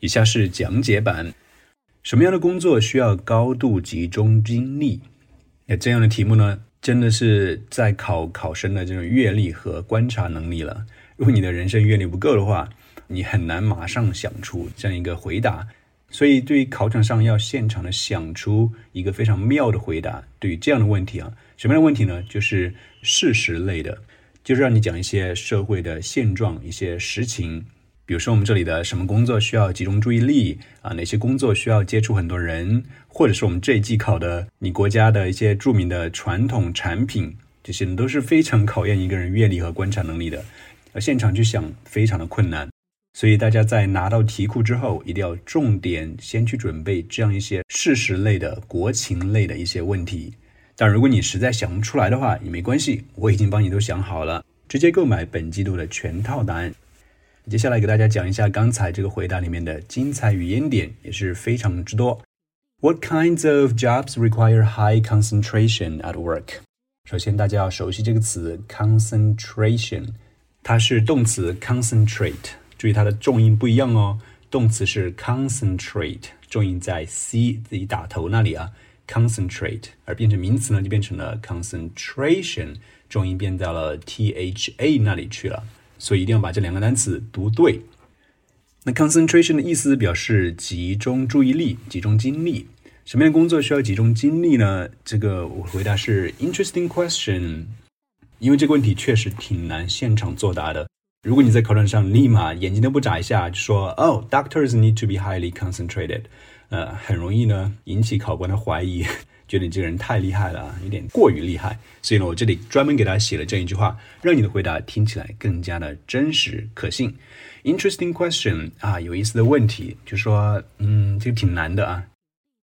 以下是讲解版：什么样的工作需要高度集中精力？那这样的题目呢，真的是在考考生的这种阅历和观察能力了。如果你的人生阅历不够的话，你很难马上想出这样一个回答。所以，对于考场上要现场的想出一个非常妙的回答，对于这样的问题啊，什么样的问题呢？就是事实类的，就是让你讲一些社会的现状、一些实情。比如说，我们这里的什么工作需要集中注意力啊？哪些工作需要接触很多人？或者是我们这一季考的你国家的一些著名的传统产品，这些都是非常考验一个人阅历和观察能力的。而现场去想非常的困难，所以大家在拿到题库之后，一定要重点先去准备这样一些事实类的、国情类的一些问题。但如果你实在想不出来的话，也没关系，我已经帮你都想好了，直接购买本季度的全套答案。接下来给大家讲一下刚才这个回答里面的精彩语言点，也是非常之多。What kinds of jobs require high concentration at work？首先，大家要熟悉这个词 concentration，它是动词 concentrate，注意它的重音不一样哦。动词是 concentrate，重音在 c 自己打头那里啊，concentrate，而变成名词呢，就变成了 concentration，重音变到了 t h a 那里去了。所以一定要把这两个单词读对。那 concentration 的意思表示集中注意力、集中精力。什么样的工作需要集中精力呢？这个我回答是 interesting question，因为这个问题确实挺难现场作答的。如果你在考场上立马眼睛都不眨一下就说哦，doctors need to be highly concentrated，呃，很容易呢引起考官的怀疑。觉得你这个人太厉害了，有点过于厉害，所以呢，我这里专门给大家写了这一句话，让你的回答听起来更加的真实可信。Interesting question 啊，有意思的问题，就说，嗯，这个挺难的啊。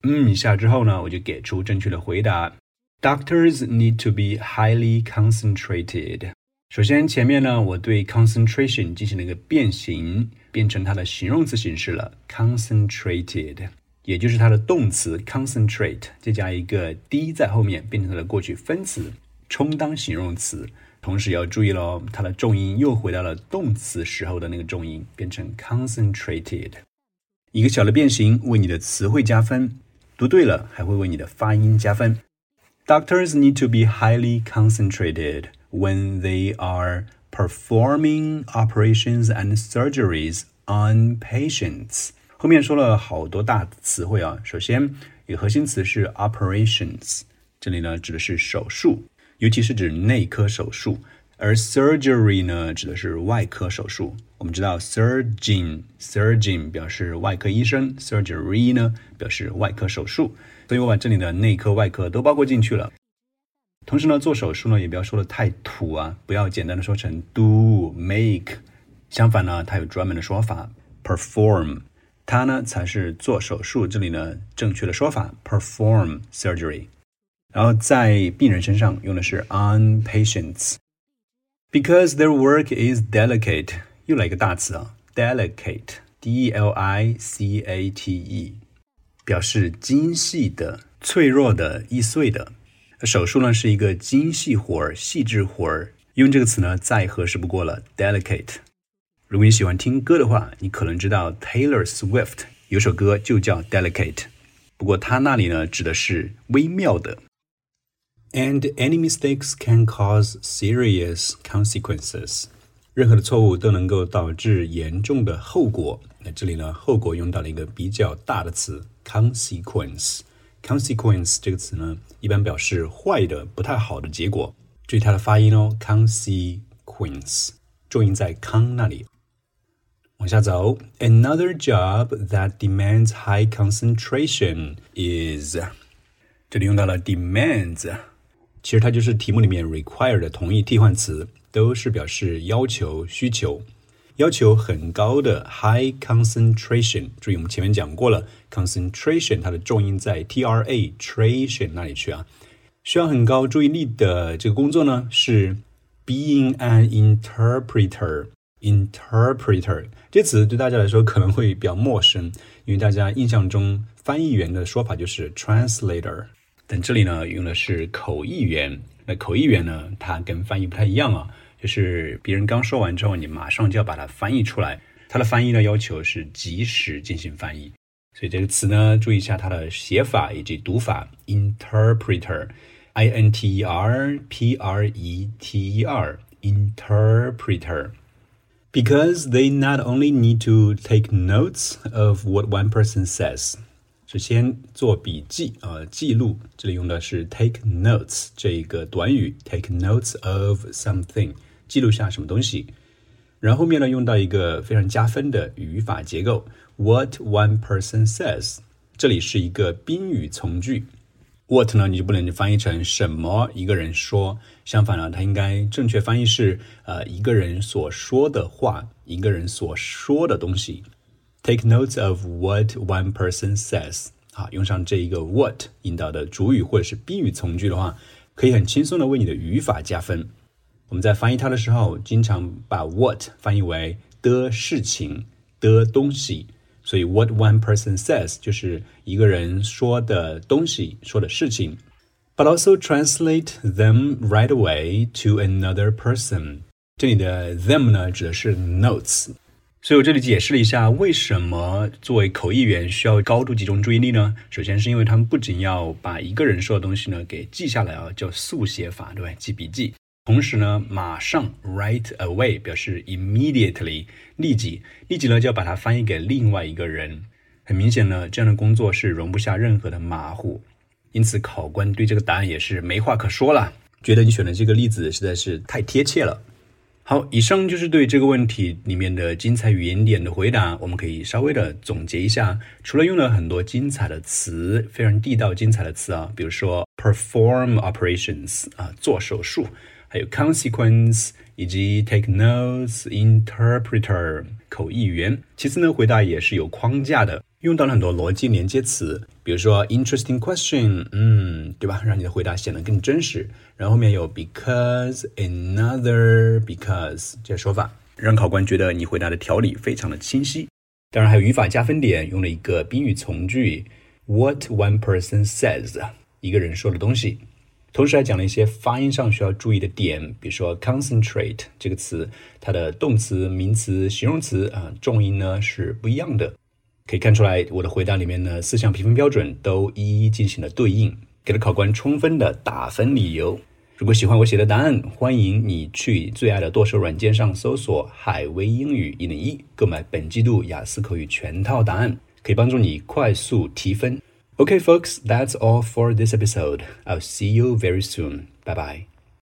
嗯一下之后呢，我就给出正确的回答。Doctors need to be highly concentrated。首先前面呢，我对 concentration 进行了一个变形，变成它的形容词形式了，concentrated。也就是它的动词 concentrate，再加一个 d 在后面，变成它的过去分词，充当形容词。同时要注意喽，它的重音又回到了动词时候的那个重音，变成 concentrated。一个小的变形，为你的词汇加分。读对了，还会为你的发音加分。Doctors need to be highly concentrated when they are performing operations and surgeries on patients. 后面说了好多大词汇啊，首先一个核心词是 operations，这里呢指的是手术，尤其是指内科手术，而 surgery 呢指的是外科手术。我们知道 surgeon，surgeon 表示外科医生，surgery 呢表示外科手术，所以我把这里的内科、外科都包括进去了。同时呢，做手术呢也不要说的太土啊，不要简单的说成 do make，相反呢，它有专门的说法 perform。它呢才是做手术，这里呢正确的说法 perform surgery，然后在病人身上用的是 on patients，because their work is delicate，又来一个大词啊，delicate，d e l i c a t e，表示精细的、脆弱的、易碎的。手术呢是一个精细活儿、细致活儿，用这个词呢再合适不过了，delicate。如果你喜欢听歌的话，你可能知道 Taylor Swift 有首歌就叫 Delicate，不过他那里呢指的是微妙的。And any mistakes can cause serious consequences。任何的错误都能够导致严重的后果。那这里呢，后果用到了一个比较大的词 consequence。Consequence 这个词呢，一般表示坏的、不太好的结果。注意它的发音哦，consequence，重音在康那里。往下走，Another job that demands high concentration is，这里用到了 demands，其实它就是题目里面 require 的同义替换词，都是表示要求、需求，要求很高的 high concentration。注意我们前面讲过了，concentration 它的重音在 t r a tration 那里去啊，需要很高注意力的这个工作呢是 being an interpreter。interpreter 这词对大家来说可能会比较陌生，因为大家印象中翻译员的说法就是 translator，但这里呢用的是口译员那口译员呢，它跟翻译不太一样啊，就是别人刚说完之后，你马上就要把它翻译出来。它的翻译呢要求是及时进行翻译，所以这个词呢，注意一下它的写法以及读法：interpreter，i n t e r p r e t e r，interpreter。Because they not only need to take notes of what one person says， 首先做笔记啊、呃，记录。这里用的是 take notes 这一个短语，take notes of something，记录下什么东西。然后后面呢，用到一个非常加分的语法结构，what one person says。这里是一个宾语从句。What 呢？你就不能翻译成什么一个人说，相反呢，它应该正确翻译是呃一个人所说的话，一个人所说的东西。Take notes of what one person says。好，用上这一个 what 引导的主语或者是宾语从句的话，可以很轻松的为你的语法加分。我们在翻译它的时候，经常把 what 翻译为的事情的东西。所以，what one person says 就是一个人说的东西、说的事情。But also translate them right away to another person。这里的 them 呢，指的是 notes。 所以我这里解释了一下，为什么作为口译员需要高度集中注意力呢？首先是因为他们不仅要把一个人说的东西呢给记下来啊，叫速写法，对吧？记笔记。同时呢，马上 right away 表示 immediately 立即，立即呢就要把它翻译给另外一个人。很明显呢，这样的工作是容不下任何的马虎，因此考官对这个答案也是没话可说了，觉得你选的这个例子实在是太贴切了。好，以上就是对这个问题里面的精彩语言点的回答。我们可以稍微的总结一下，除了用了很多精彩的词，非常地道精彩的词啊，比如说 perform operations 啊，做手术。还有 consequence 以及 take notes interpreter 口译员。其次呢，回答也是有框架的，用到了很多逻辑连接词，比如说 interesting question，嗯，对吧？让你的回答显得更真实。然后后面有 because another because 这些说法，让考官觉得你回答的条理非常的清晰。当然还有语法加分点，用了一个宾语从句 what one person says，一个人说的东西。同时还讲了一些发音上需要注意的点，比如说 concentrate 这个词，它的动词、名词、形容词啊，重音呢是不一样的。可以看出来，我的回答里面呢，四项评分标准都一一进行了对应，给了考官充分的打分理由。如果喜欢我写的答案，欢迎你去最爱的剁手软件上搜索“海威英语一零一”，购买本季度雅思口语全套答案，可以帮助你快速提分。OK, folks, that's all for this episode. I'll see you very soon. Bye bye.